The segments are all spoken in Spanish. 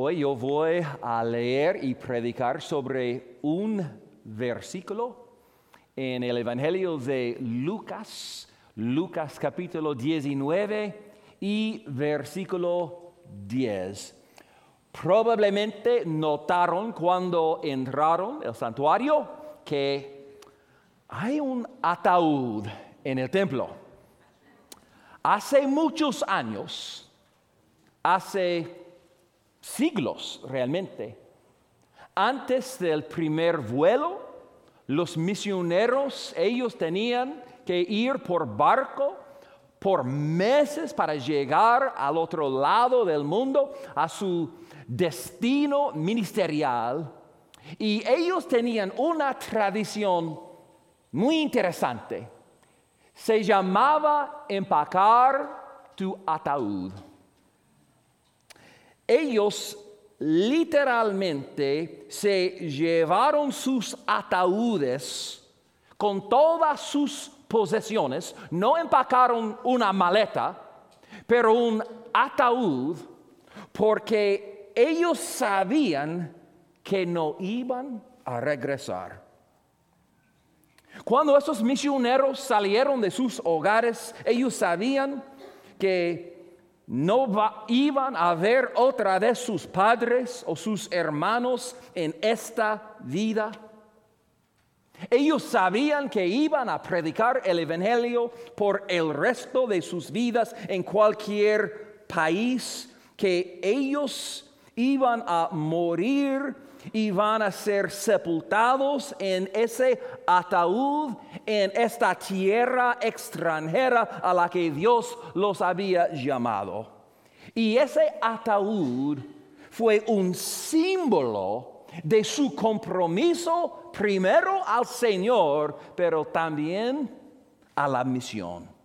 Hoy yo voy a leer y predicar sobre un versículo en el Evangelio de Lucas, Lucas capítulo 19 y versículo 10. Probablemente notaron cuando entraron el santuario que hay un ataúd en el templo. Hace muchos años, hace siglos realmente, antes del primer vuelo, los misioneros, ellos tenían que ir por barco por meses para llegar al otro lado del mundo, a su destino ministerial. Y ellos tenían una tradición muy interesante. Se llamaba empacar tu ataúd. Ellos literalmente se llevaron sus ataúdes con todas sus posesiones, no empacaron una maleta, pero un ataúd, porque ellos sabían que no iban a regresar. Cuando esos misioneros salieron de sus hogares, ellos sabían que no iban a ver otra vez sus padres o sus hermanos en esta vida. Ellos sabían que iban a predicar el Evangelio por el resto de sus vidas en cualquier país, que ellos iban a morir y van a ser sepultados en ese ataúd, en esta tierra extranjera a la que Dios los había llamado. Y ese ataúd fue un símbolo de su compromiso primero al Señor, pero también a la misión.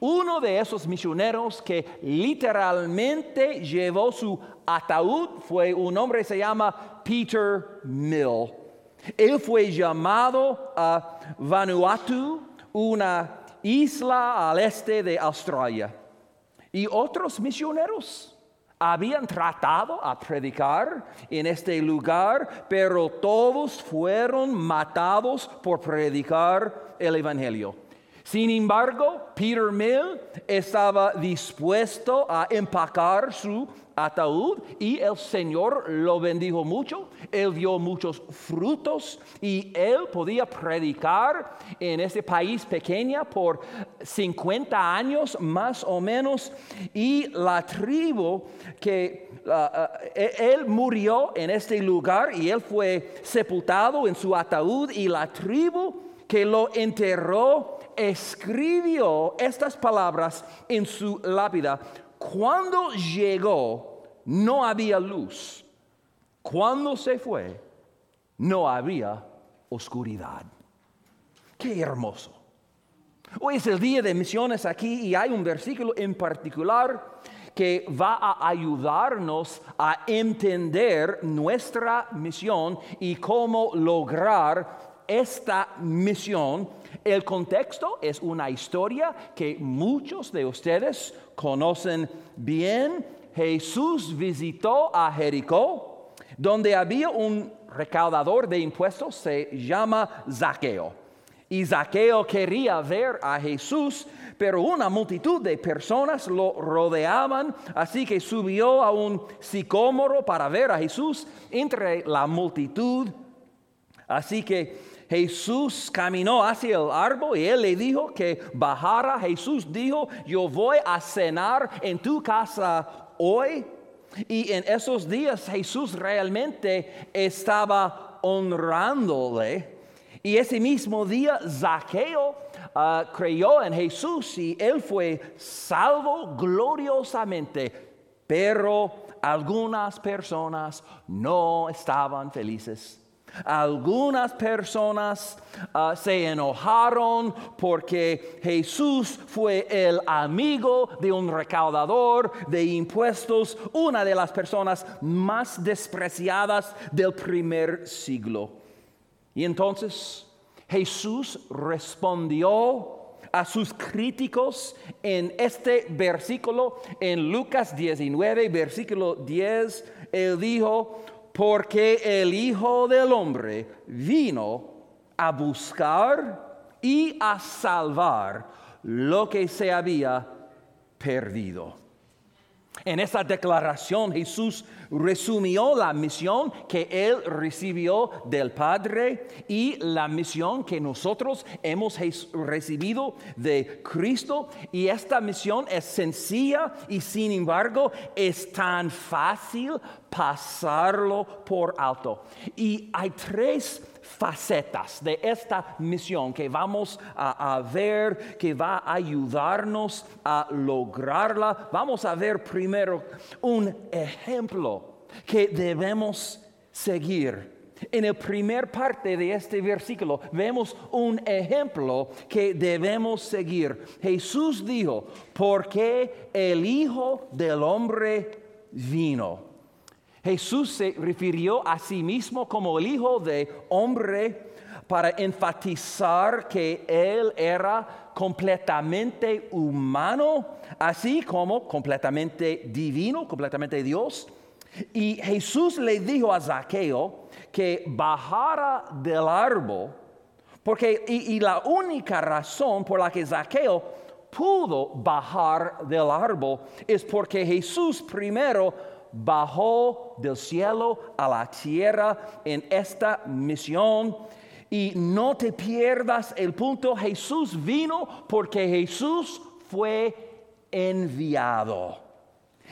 Uno de esos misioneros que literalmente llevó su ataúd fue un hombre que se llama Peter Mill. Él fue llamado a Vanuatu, una isla al este de Australia. Y otros misioneros habían tratado a predicar en este lugar, pero todos fueron matados por predicar el Evangelio. Sin embargo, Peter Mill estaba dispuesto a empacar su ataúd y el Señor lo bendijo mucho. Él dio muchos frutos y él podía predicar en este país pequeño por 50 años más o menos. Y la tribu que e, él murió en este lugar y él fue sepultado en su ataúd y la tribu que lo enterró escribió estas palabras en su lápida. Cuando llegó, no había luz. Cuando se fue, no había oscuridad. Qué hermoso. Hoy es el día de misiones aquí y hay un versículo en particular que va a ayudarnos a entender nuestra misión y cómo lograr esta misión el contexto es una historia que muchos de ustedes conocen bien. Jesús visitó a Jericó, donde había un recaudador de impuestos, se llama Zaqueo. Y Zaqueo quería ver a Jesús, pero una multitud de personas lo rodeaban, así que subió a un sicómoro para ver a Jesús entre la multitud. Así que Jesús caminó hacia el árbol y él le dijo que bajara. Jesús dijo, yo voy a cenar en tu casa hoy. Y en esos días Jesús realmente estaba honrándole. Y ese mismo día Zaqueo ah, creyó en Jesús y él fue salvo gloriosamente. Pero algunas personas no estaban felices algunas personas ah, se enojaron porque Jesús fue el amigo de un recaudador de impuestos, una de las personas más despreciadas del primer siglo. Y entonces Jesús respondió a sus críticos en este versículo, en Lucas 19, versículo 10 él dijo, porque el Hijo del Hombre vino a buscar y a salvar lo que se había perdido. En esa declaración Jesús resumió la misión que él recibió del Padre y la misión que nosotros hemos recibido de Cristo. Y esta misión es sencilla y sin embargo es tan fácil pasarlo por alto. Y hay tres facetas de esta misión que vamos a, ver, que va a ayudarnos a lograrla. Vamos a ver primero un ejemplo que debemos seguir. En la primera parte de este versículo vemos un ejemplo que debemos seguir. Jesús dijo, porque el Hijo del Hombre vino Jesús se refirió a sí mismo como el Hijo de Hombre para enfatizar que Él era completamente humano, así como completamente divino, completamente Dios. Y Jesús le dijo a Zaqueo que bajara del árbol, porque y, la única razón por la que Zaqueo pudo bajar del árbol es porque Jesús primero bajó del cielo a la tierra en esta misión. Y no te pierdas el punto, Jesús vino porque Jesús fue enviado.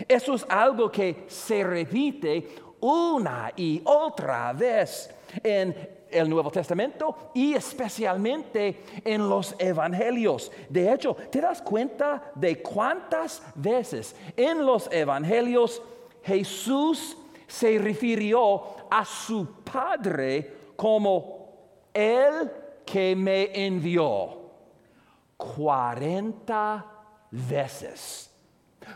Eso es algo que se repite una y otra vez en el Nuevo Testamento y especialmente en los Evangelios. De hecho, ¿te das cuenta de cuántas veces en los Evangelios Jesús se refirió a su Padre como el que me envió. 40 veces.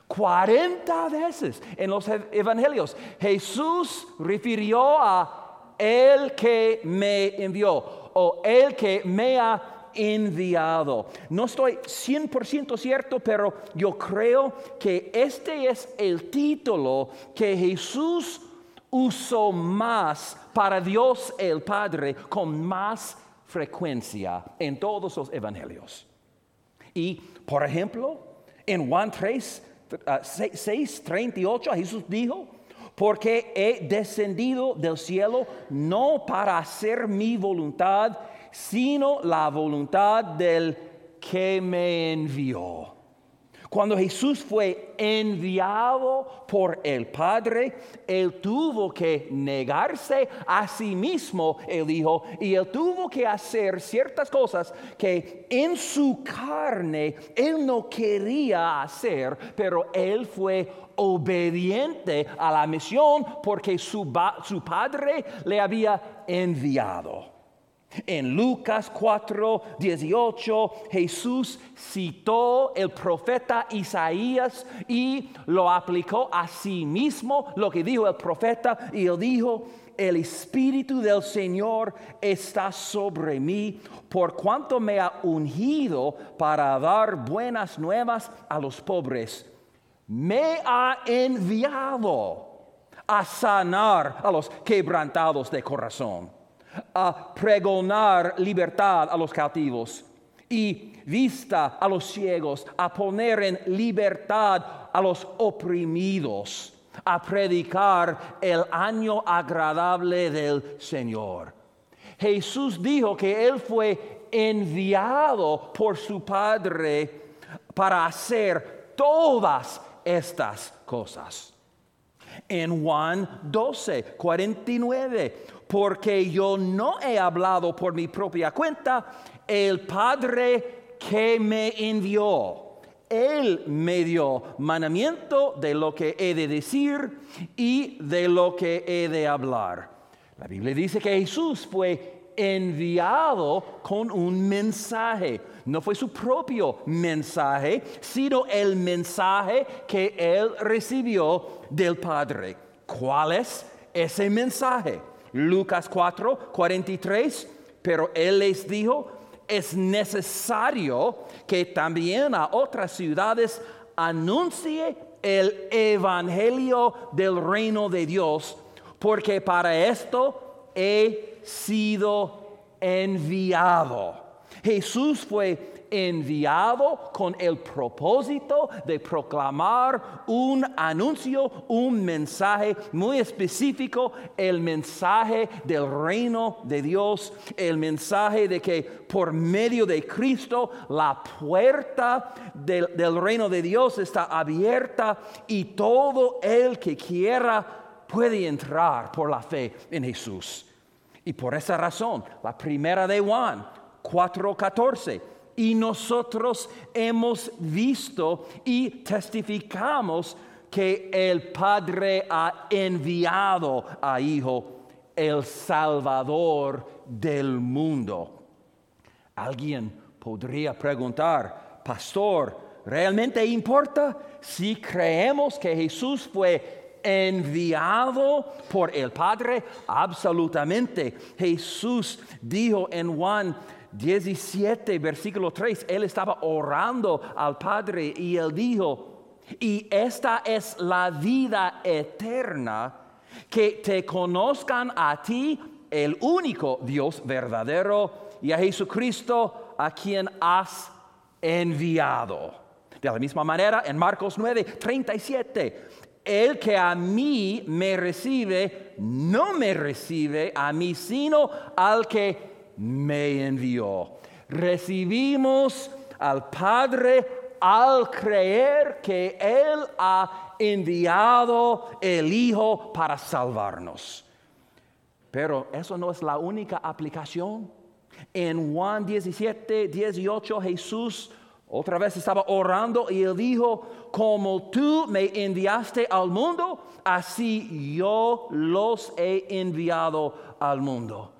40 veces en los evangelios. Jesús refirió a el que me envió o el que me ha enviado. No estoy 100% cierto, pero yo creo que este es el título que Jesús usó más para Dios el Padre con más frecuencia en todos los evangelios. Y, por ejemplo, en Juan 3, 6, 38, Jesús dijo, porque he descendido del cielo no para hacer mi voluntad, sino la voluntad del que me envió. Cuando Jesús fue enviado por el Padre, Él tuvo que negarse a sí mismo, Él dijo, y Él tuvo que hacer ciertas cosas que en su carne Él no quería hacer, pero Él fue obediente a la misión porque su, su Padre le había enviado. En Lucas 4, 18, Jesús citó el profeta Isaías y lo aplicó a sí mismo, lo que dijo el profeta, y él dijo, el Espíritu del Señor está sobre mí, por cuanto me ha ungido para dar buenas nuevas a los pobres. Me ha enviado a sanar a los quebrantados de corazón a pregonar libertad a los cautivos y vista a los ciegos, a poner en libertad a los oprimidos, a predicar el año agradable del Señor. Jesús dijo que Él fue enviado por su Padre para hacer todas estas cosas. En Juan 12, 49, porque yo no he hablado por mi propia cuenta, el Padre que me envió. Él me dio mandamiento de lo que he de decir y de lo que he de hablar. La Biblia dice que Jesús fue enviado con un mensaje. No fue su propio mensaje, sino el mensaje que él recibió del Padre. ¿Cuál es ese mensaje? Lucas 4, 43, pero él les dijo, es necesario que también a otras ciudades anuncie el evangelio del reino de Dios, porque para esto he sido enviado. Jesús fue enviado con el propósito de proclamar un anuncio, un mensaje muy específico, el mensaje del reino de Dios, el mensaje de que por medio de Cristo la puerta del, reino de Dios está abierta y todo el que quiera puede entrar por la fe en Jesús. Y por esa razón, la primera de Juan 4:14 y nosotros hemos visto y testificamos que el Padre ha enviado a Hijo, el Salvador del mundo. Alguien podría preguntar, pastor, ¿realmente importa si creemos que Jesús fue enviado por el Padre? Absolutamente. Jesús dijo en Juan 17, versículo 3, él estaba orando al Padre y él dijo, y esta es la vida eterna, que te conozcan a ti, el único Dios verdadero, y a Jesucristo a quien has enviado. De la misma manera, en Marcos 9, 37, el que a mí me recibe, no me recibe a mí, sino al que me envió. Recibimos al Padre al creer que Él ha enviado el Hijo para salvarnos. Pero eso no es la única aplicación. En Juan 17, 18 Jesús otra vez estaba orando y él dijo, como tú me enviaste al mundo, así yo los he enviado al mundo.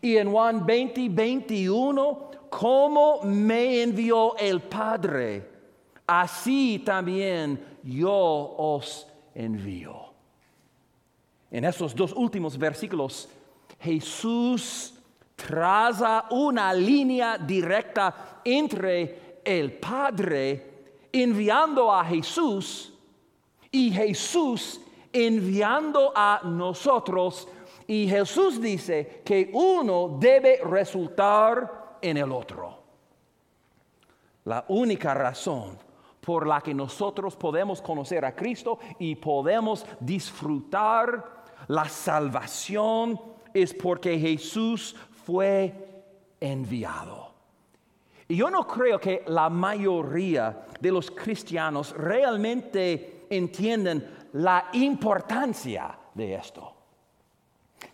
Y en Juan 20, 21, como me envió el Padre, así también yo os envío. En esos dos últimos versículos, Jesús traza una línea directa entre el Padre enviando a Jesús y Jesús enviando a nosotros y Jesús dice que uno debe resultar en el otro. La única razón por la que nosotros podemos conocer a Cristo y podemos disfrutar la salvación es porque Jesús fue enviado. Y yo no creo que la mayoría de los cristianos realmente entienden la importancia de esto.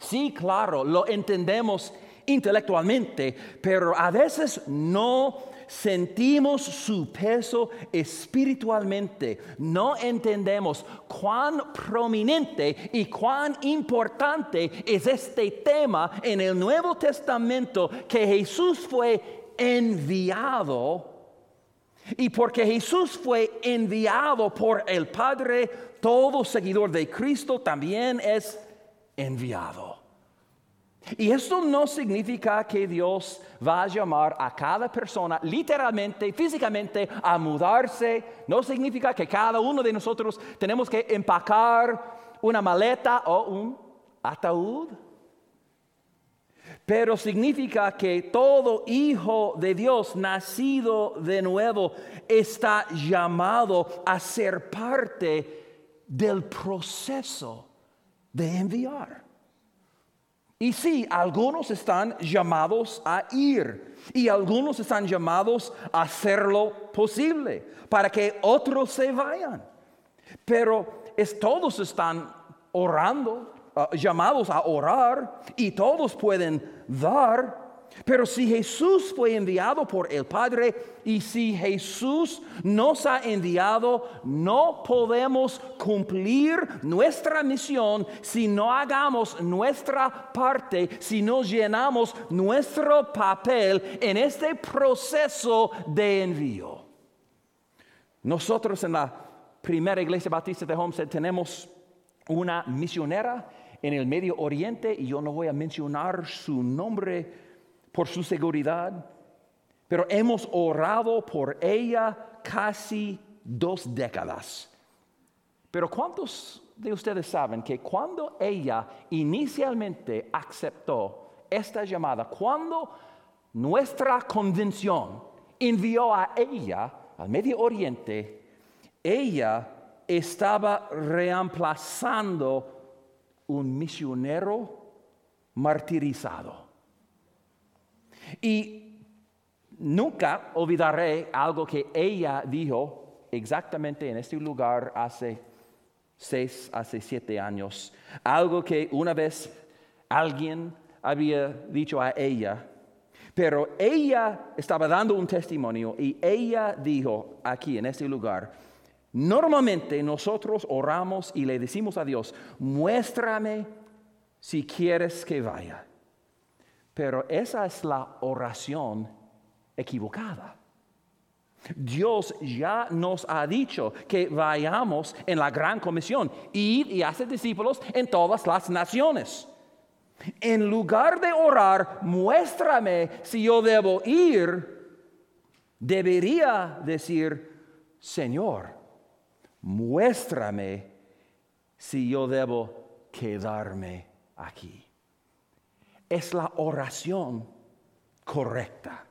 Sí, claro, lo entendemos intelectualmente, pero a veces no sentimos su peso espiritualmente, no entendemos cuán prominente y cuán importante es este tema en el Nuevo Testamento que Jesús fue enviado. Y porque Jesús fue enviado por el Padre, todo seguidor de Cristo también es enviado. Y esto no significa que Dios va a llamar a cada persona literalmente, físicamente, a mudarse. No significa que cada uno de nosotros tenemos que empacar una maleta o un ataúd. Pero significa que todo hijo de Dios nacido de nuevo está llamado a ser parte del proceso de enviar. Y sí, algunos están llamados a ir y algunos están llamados a hacerlo posible para que otros se vayan. Pero todos están orando, ah, llamados a orar y todos pueden dar pero si Jesús fue enviado por el Padre y si Jesús nos ha enviado, no podemos cumplir nuestra misión si no hagamos nuestra parte, si no llenamos nuestro papel en este proceso de envío. Nosotros en la primera iglesia batista de Homestead tenemos una misionera en el Medio Oriente y yo no voy a mencionar su nombre por su seguridad, pero hemos orado por ella casi dos décadas. Pero ¿cuántos de ustedes saben que cuando ella inicialmente aceptó esta llamada, cuando nuestra convención envió a ella al Medio Oriente, ella estaba reemplazando un misionero martirizado. Y nunca olvidaré algo que ella dijo exactamente en este lugar hace seis, hace siete años. Algo que una vez alguien había dicho a ella. Pero ella estaba dando un testimonio y ella dijo aquí en este lugar, normalmente nosotros oramos y le decimos a Dios, muéstrame si quieres que vaya. Pero esa es la oración equivocada. Dios ya nos ha dicho que vayamos en la gran comisión, ir y hacer discípulos en todas las naciones. En lugar de orar, muéstrame si yo debo ir, debería decir, Señor, muéstrame si yo debo quedarme aquí. Es la oración correcta.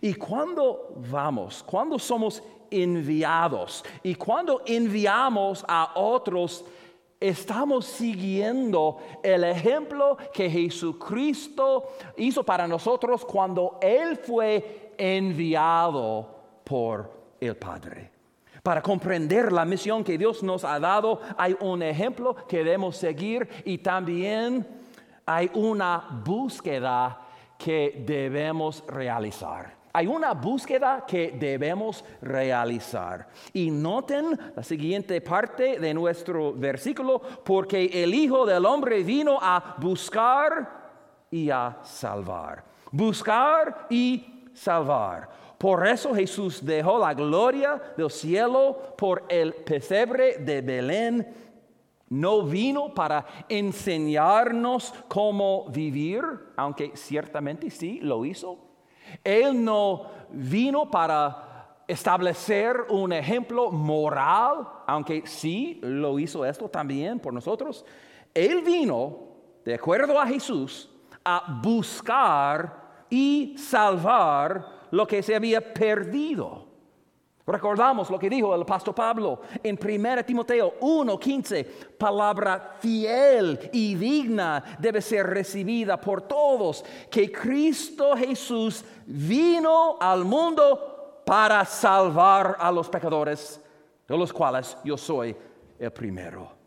Y cuando vamos, cuando somos enviados y cuando enviamos a otros, estamos siguiendo el ejemplo que Jesucristo hizo para nosotros cuando Él fue enviado por el Padre. Para comprender la misión que Dios nos ha dado, hay un ejemplo que debemos seguir y también hay una búsqueda que debemos realizar. Hay una búsqueda que debemos realizar. Y noten la siguiente parte de nuestro versículo, porque el Hijo del Hombre vino a buscar y a salvar. Buscar y salvar. Por eso Jesús dejó la gloria del cielo por el pesebre de Belén. No vino para enseñarnos cómo vivir, aunque ciertamente sí lo hizo él no vino para establecer un ejemplo moral, aunque sí lo hizo esto también por nosotros. Él vino, de acuerdo a Jesús, a buscar y salvar lo que se había perdido. Recordamos lo que dijo el apóstol Pablo en 1 Timoteo 1:15, palabra fiel y digna debe ser recibida por todos, que Cristo Jesús vino al mundo para salvar a los pecadores, de los cuales yo soy el primero.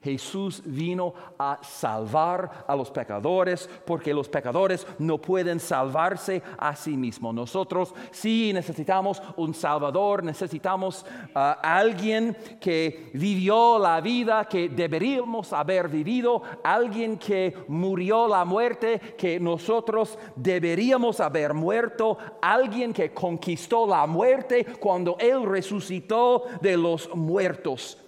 Jesús vino a salvar a los pecadores porque los pecadores no pueden salvarse a sí mismos. Nosotros sí necesitamos un Salvador, necesitamos a uh, alguien que vivió la vida que deberíamos haber vivido, alguien que murió la muerte que nosotros deberíamos haber muerto, alguien que conquistó la muerte cuando Él resucitó de los muertos.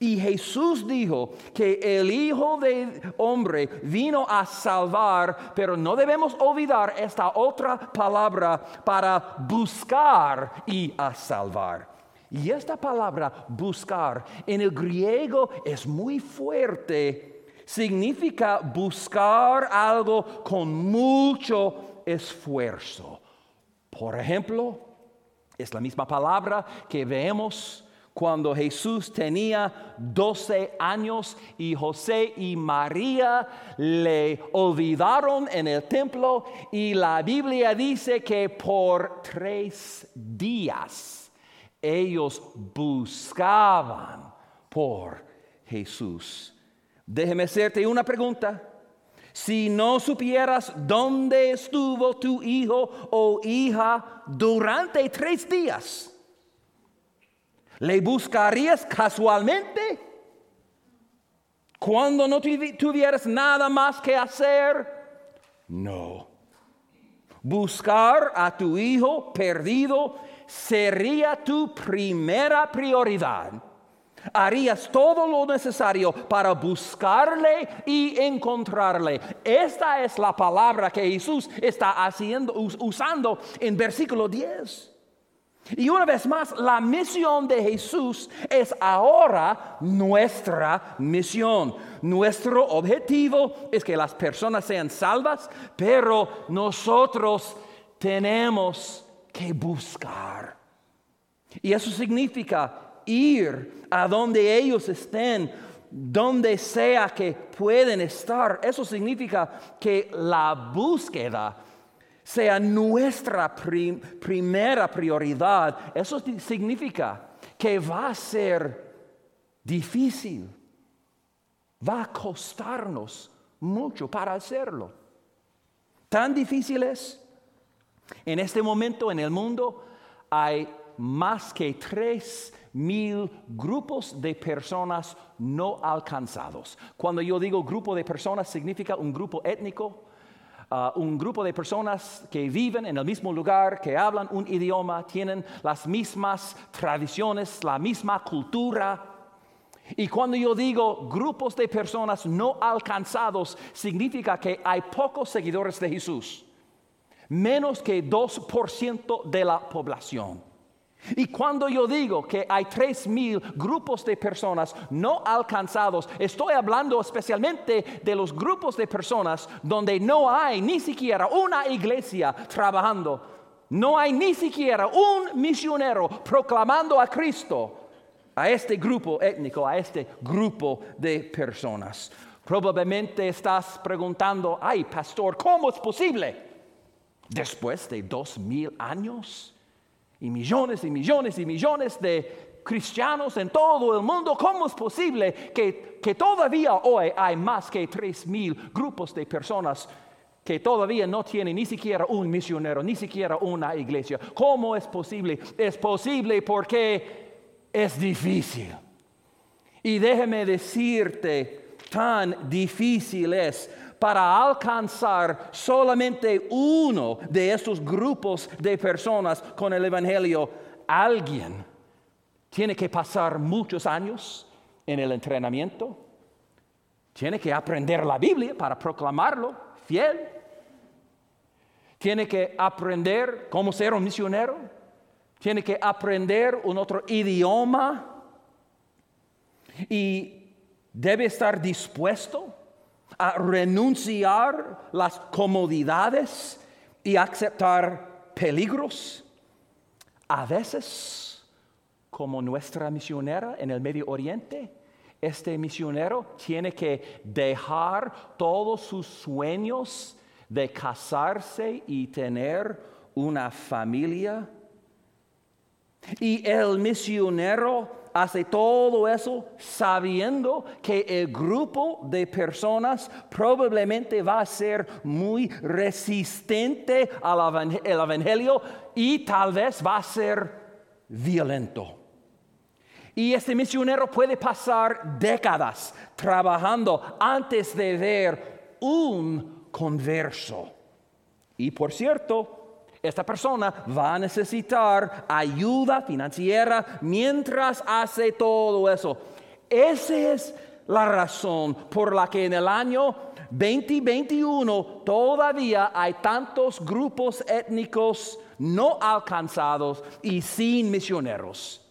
Y Jesús dijo que el Hijo del Hombre vino a salvar, pero no debemos olvidar esta otra palabra para buscar y a salvar. Y esta palabra buscar en el griego es muy fuerte. Significa buscar algo con mucho esfuerzo. Por ejemplo, es la misma palabra que vemos cuando Jesús tenía 12 años y José y María le olvidaron en el templo y la Biblia dice que por tres días ellos buscaban por Jesús. Déjeme hacerte una pregunta. Si no supieras dónde estuvo tu hijo o hija durante tres días, ¿Le buscarías casualmente? Cuando no tuvieras nada más que hacer? No. Buscar a tu hijo perdido sería tu primera prioridad. Harías todo lo necesario para buscarle y encontrarle. Esta es la palabra que Jesús está haciendo, usando en versículo 10. Y una vez más, la misión de Jesús es ahora nuestra misión. Nuestro objetivo es que las personas sean salvas, pero nosotros tenemos que buscar. Y eso significa ir a donde ellos estén, donde sea que pueden estar. Eso significa que la búsqueda sea nuestra primera prioridad. Eso significa que va a ser difícil, va a costarnos mucho para hacerlo. Tan difícil es. En este momento en el mundo hay más que tres mil grupos de personas no alcanzados. Cuando yo digo grupo de personas, significa un grupo étnico, uh, un grupo de personas que viven en el mismo lugar, que hablan un idioma, tienen las mismas tradiciones, la misma cultura. Y cuando yo digo grupos de personas no alcanzados, significa que hay pocos seguidores de Jesús, menos que 2% de la población. Y cuando yo digo que hay tres mil grupos de personas no alcanzados, estoy hablando especialmente de los grupos de personas donde no hay ni siquiera una iglesia trabajando, no hay ni siquiera un misionero proclamando a Cristo a este grupo étnico, a este grupo de personas. Probablemente estás preguntando, ay pastor, ¿cómo es posible? Después de dos mil años y millones y millones y millones de cristianos en todo el mundo, ¿cómo es posible que, que todavía hoy hay más que mil grupos de personas que todavía no tienen ni siquiera un misionero, ni siquiera una iglesia? ¿Cómo es posible? Es posible porque es difícil. Y déjeme decirte, tan difícil es para alcanzar solamente uno de estos grupos de personas con el Evangelio, alguien tiene que pasar muchos años en el entrenamiento, tiene que aprender la Biblia para proclamarlo fiel, tiene que aprender cómo ser un misionero, tiene que aprender un otro idioma y debe estar dispuesto a renunciar las comodidades y aceptar peligros. A veces, como nuestra misionera en el Medio Oriente, este misionero tiene que dejar todos sus sueños de casarse y tener una familia. Y el misionero hace todo eso sabiendo que el grupo de personas probablemente va a ser muy resistente al Evangelio y tal vez va a ser violento. Y este misionero puede pasar décadas trabajando antes de ver un converso. Y por cierto, esta persona va a necesitar ayuda financiera mientras hace todo eso. Esa es la razón por la que en el año 2021 todavía hay tantos grupos étnicos no alcanzados y sin misioneros.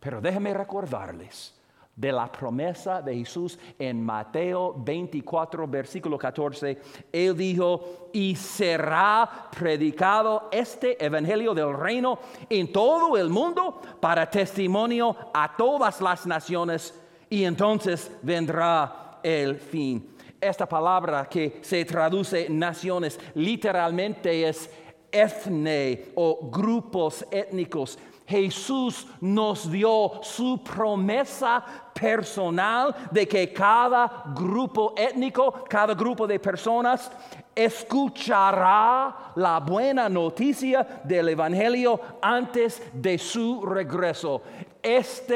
Pero déjenme recordarles de la promesa de Jesús en Mateo 24, versículo 14. Él dijo, y será predicado este Evangelio del reino en todo el mundo para testimonio a todas las naciones, y entonces vendrá el fin. Esta palabra que se traduce naciones literalmente es etne o grupos étnicos Jesús nos dio su promesa personal de que cada grupo étnico, cada grupo de personas escuchará la buena noticia del Evangelio antes de su regreso. Esta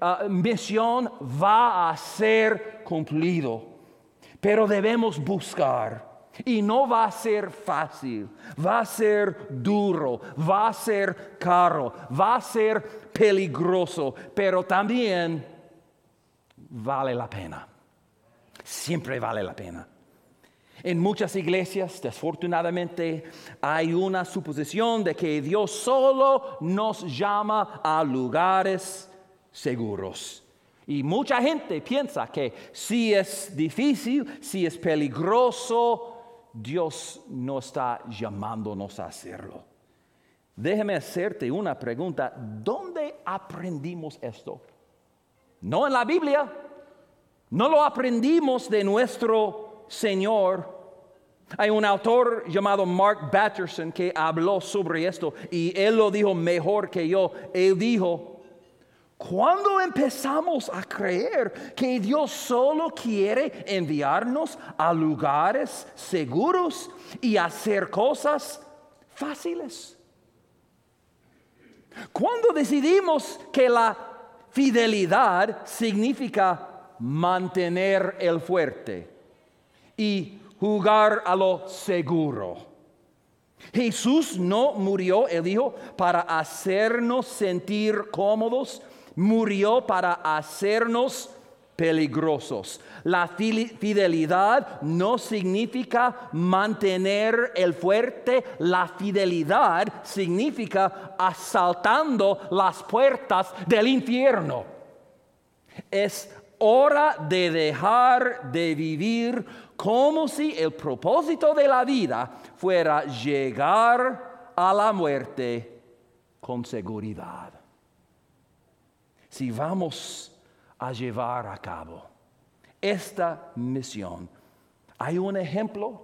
ah, misión va a ser cumplido, pero debemos buscar y no va a ser fácil, va a ser duro, va a ser caro, va a ser peligroso, pero también vale la pena. Siempre vale la pena. En muchas iglesias, desfortunadamente, hay una suposición de que Dios solo nos llama a lugares seguros. Y mucha gente piensa que si es difícil, si es peligroso, Dios no está llamándonos a hacerlo. Déjeme hacerte una pregunta. ¿Dónde aprendimos esto? No en la Biblia. No lo aprendimos de nuestro Señor. Hay un autor llamado Mark Batterson que habló sobre esto y él lo dijo mejor que yo. Él dijo, cuando empezamos a creer que Dios solo quiere enviarnos a lugares seguros y hacer cosas fáciles. Cuando decidimos que la fidelidad significa mantener el fuerte y jugar a lo seguro. Jesús no murió, él dijo, para hacernos sentir cómodos murió para hacernos peligrosos. La fidelidad no significa mantener el fuerte, la fidelidad significa asaltando las puertas del infierno. Es hora de dejar de vivir como si el propósito de la vida fuera llegar a la muerte con seguridad si vamos a llevar a cabo esta misión. Hay un ejemplo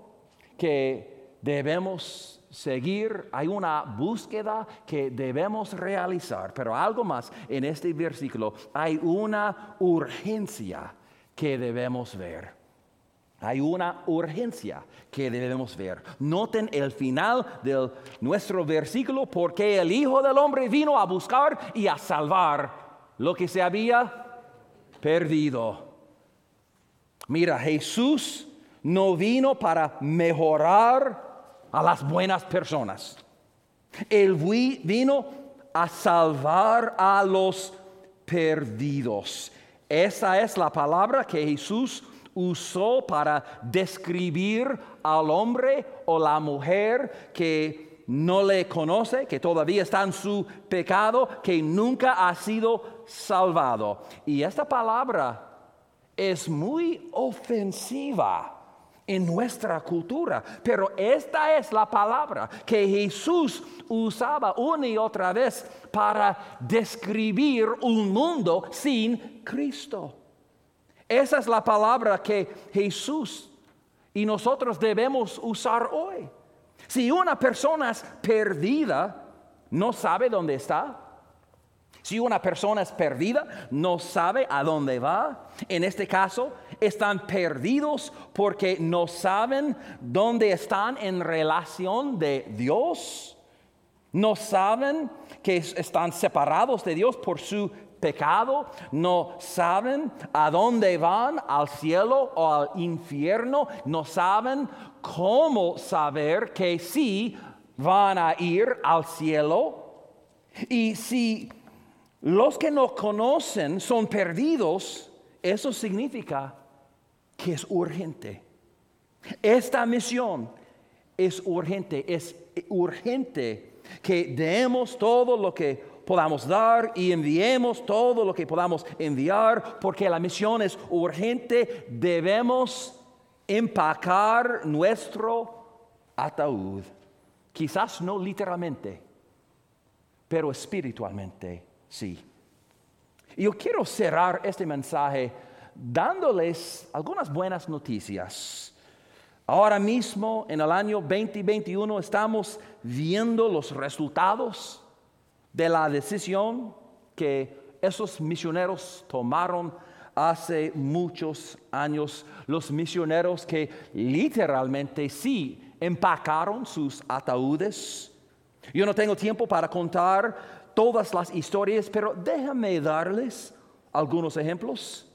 que debemos seguir, hay una búsqueda que debemos realizar, pero algo más en este versículo, hay una urgencia que debemos ver. Hay una urgencia que debemos ver. Noten el final de nuestro versículo, porque el Hijo del Hombre vino a buscar y a salvar lo que se había perdido. Mira, Jesús no vino para mejorar a las buenas personas. Él vino a salvar a los perdidos. Esa es la palabra que Jesús usó para describir al hombre o la mujer que no le conoce, que todavía está en su pecado, que nunca ha sido salvado. Y esta palabra es muy ofensiva en nuestra cultura, pero esta es la palabra que Jesús usaba una y otra vez para describir un mundo sin Cristo. Esa es la palabra que Jesús y nosotros debemos usar hoy. Si una persona es perdida, no sabe dónde está, si una persona es perdida, no sabe a dónde va. En este caso, están perdidos porque no saben dónde están en relación de Dios. No saben que están separados de Dios por su pecado. No saben a dónde van, al cielo o al infierno. No saben cómo saber que sí van a ir al cielo. Y si los que no conocen son perdidos, eso significa que es urgente. Esta misión es urgente, es urgente que demos todo lo que podamos dar y enviemos todo lo que podamos enviar, porque la misión es urgente, debemos empacar nuestro ataúd, quizás no literalmente, pero espiritualmente Sí. Yo quiero cerrar este mensaje dándoles algunas buenas noticias. Ahora mismo, en el año 2021, estamos viendo los resultados de la decisión que esos misioneros tomaron hace muchos años. Los misioneros que literalmente sí empacaron sus ataúdes. Yo no tengo tiempo para contar todas las historias, pero déjame darles algunos ejemplos.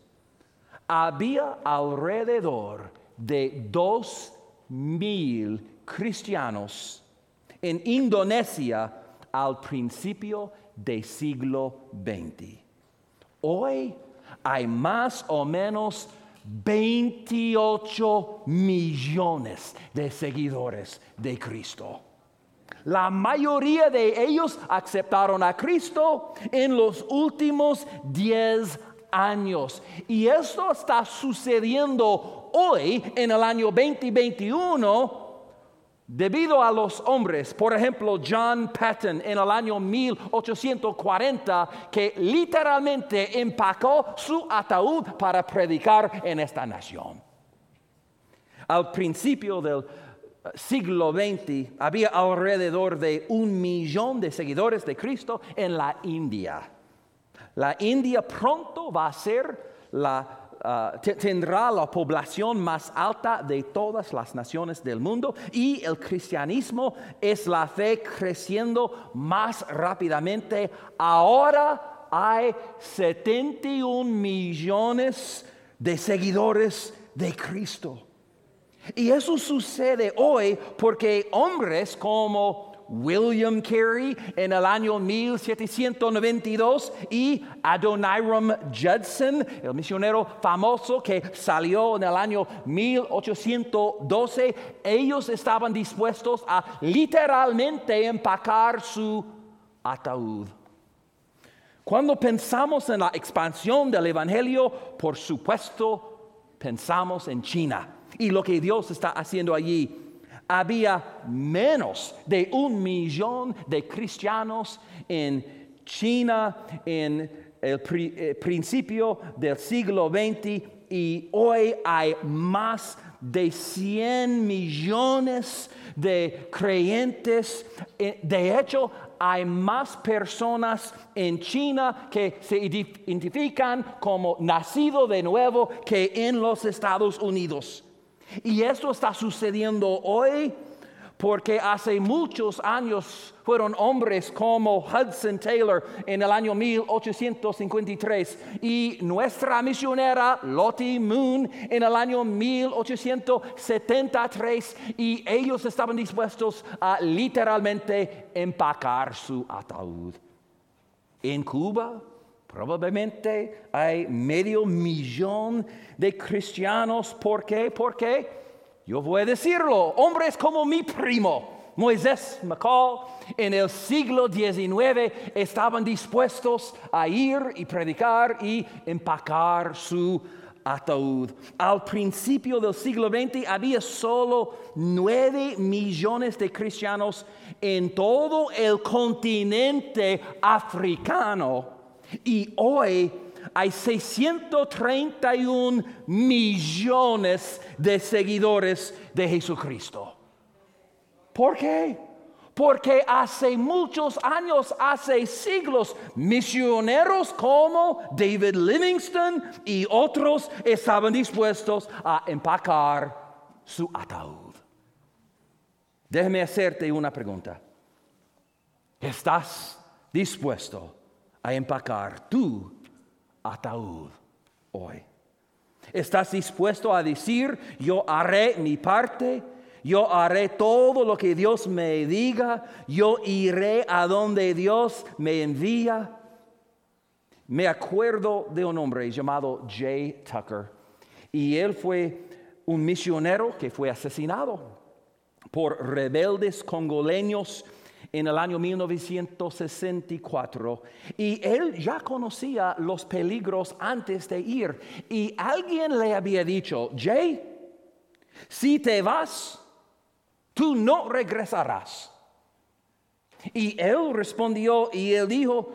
Había alrededor de dos mil cristianos en Indonesia al principio del siglo XX. Hoy hay más o menos 28 millones de seguidores de Cristo. La mayoría de ellos aceptaron a Cristo en los últimos 10 años. Y esto está sucediendo hoy en el año 2021 Debido a los hombres, por ejemplo, John Patton en el año 1840, que literalmente empacó su ataúd para predicar en esta nación. Al principio del siglo XX había alrededor de un millón de seguidores de Cristo en la India. La India pronto va a ser la Ah, tendrá la población más alta de todas las naciones del mundo y el cristianismo es la fe creciendo más rápidamente. Ahora hay 71 millones de seguidores de Cristo. Y eso sucede hoy porque hombres como William Carey en el año 1792 y Adoniram Judson, el misionero famoso que salió en el año 1812, ellos estaban dispuestos a literalmente empacar su ataúd. Cuando pensamos en la expansión del Evangelio, por supuesto, pensamos en China y lo que Dios está haciendo allí había menos de un millón de cristianos en China en el eh, principio del siglo XX y hoy hay más de 100 millones de creyentes. Eh, de hecho, hay más personas en China que se identifican como nacido de nuevo que en los Estados Unidos. Y esto está sucediendo hoy porque hace muchos años fueron hombres como Hudson Taylor en el año 1853 y nuestra misionera Lottie Moon en el año 1873 y ellos estaban dispuestos a literalmente empacar su ataúd. En Cuba Probablemente hay medio millón de cristianos. ¿Por qué? Porque yo voy a decirlo, hombres como mi primo. Moisés McCall en el siglo XIX estaban dispuestos a ir y predicar y empacar su ataúd. Al principio del siglo XX había solo nueve millones de cristianos en todo el continente africano y hoy hay 631 millones de seguidores de Jesucristo. ¿Por qué? Porque hace muchos años, hace siglos, misioneros como David Livingston y otros estaban dispuestos a empacar su ataúd. Déjeme hacerte una pregunta. ¿Estás dispuesto a empacar tu ataúd hoy. ¿Estás dispuesto a decir, yo haré mi parte? Yo haré todo lo que Dios me diga. Yo iré a donde Dios me envía. Me acuerdo de un hombre llamado Jay Tucker. Y él fue un misionero que fue asesinado por rebeldes congoleños en el año 1964 y él ya conocía los peligros antes de ir y alguien le había dicho, Jay, si te vas, tú no regresarás. Y él respondió y él dijo,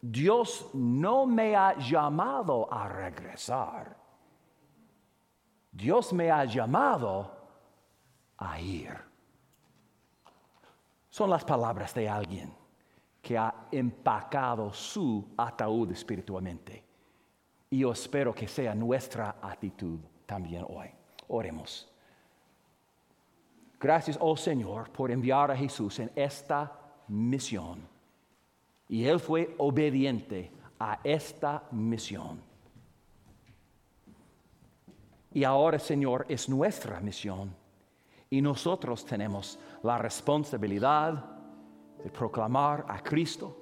Dios no me ha llamado a regresar. Dios me ha llamado a ir son las palabras de alguien que ha empacado su ataúd espiritualmente. Y yo espero que sea nuestra actitud también hoy. Oremos. Gracias, oh Señor, por enviar a Jesús en esta misión. Y Él fue obediente a esta misión. Y ahora, Señor, es nuestra misión. Y nosotros tenemos la responsabilidad de proclamar a Cristo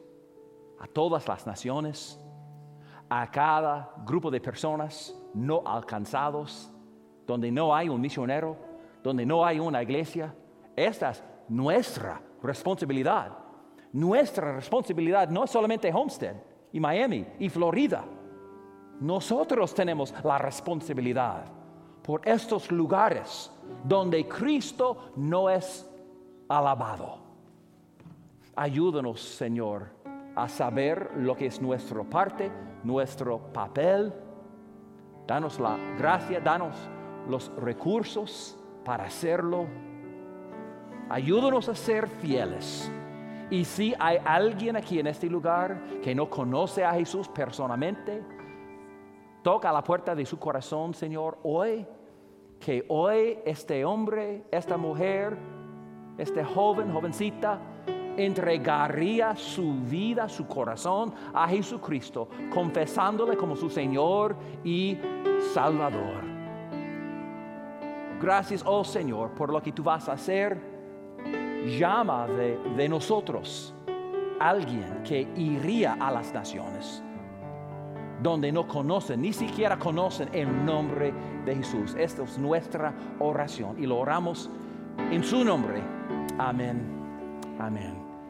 a todas las naciones, a cada grupo de personas no alcanzados, donde no hay un misionero, donde no hay una iglesia. Esta es nuestra responsabilidad. Nuestra responsabilidad no es solamente Homestead y Miami y Florida. Nosotros tenemos la responsabilidad por estos lugares donde Cristo no es alabado. Ayúdanos, Señor, a saber lo que es nuestra parte, nuestro papel. Danos la gracia, danos los recursos para hacerlo. Ayúdanos a ser fieles. Y si hay alguien aquí en este lugar que no conoce a Jesús personalmente, toca la puerta de su corazón, Señor, hoy, que hoy este hombre, esta mujer, este joven, jovencita, entregaría su vida, su corazón a Jesucristo, confesándole como su Señor y Salvador. Gracias, oh Señor, por lo que tú vas a hacer. Llama de, de nosotros alguien que iría a las naciones donde no conocen, ni siquiera conocen el nombre de Jesús. Esta es nuestra oración y lo oramos en su nombre. Amén. Amén.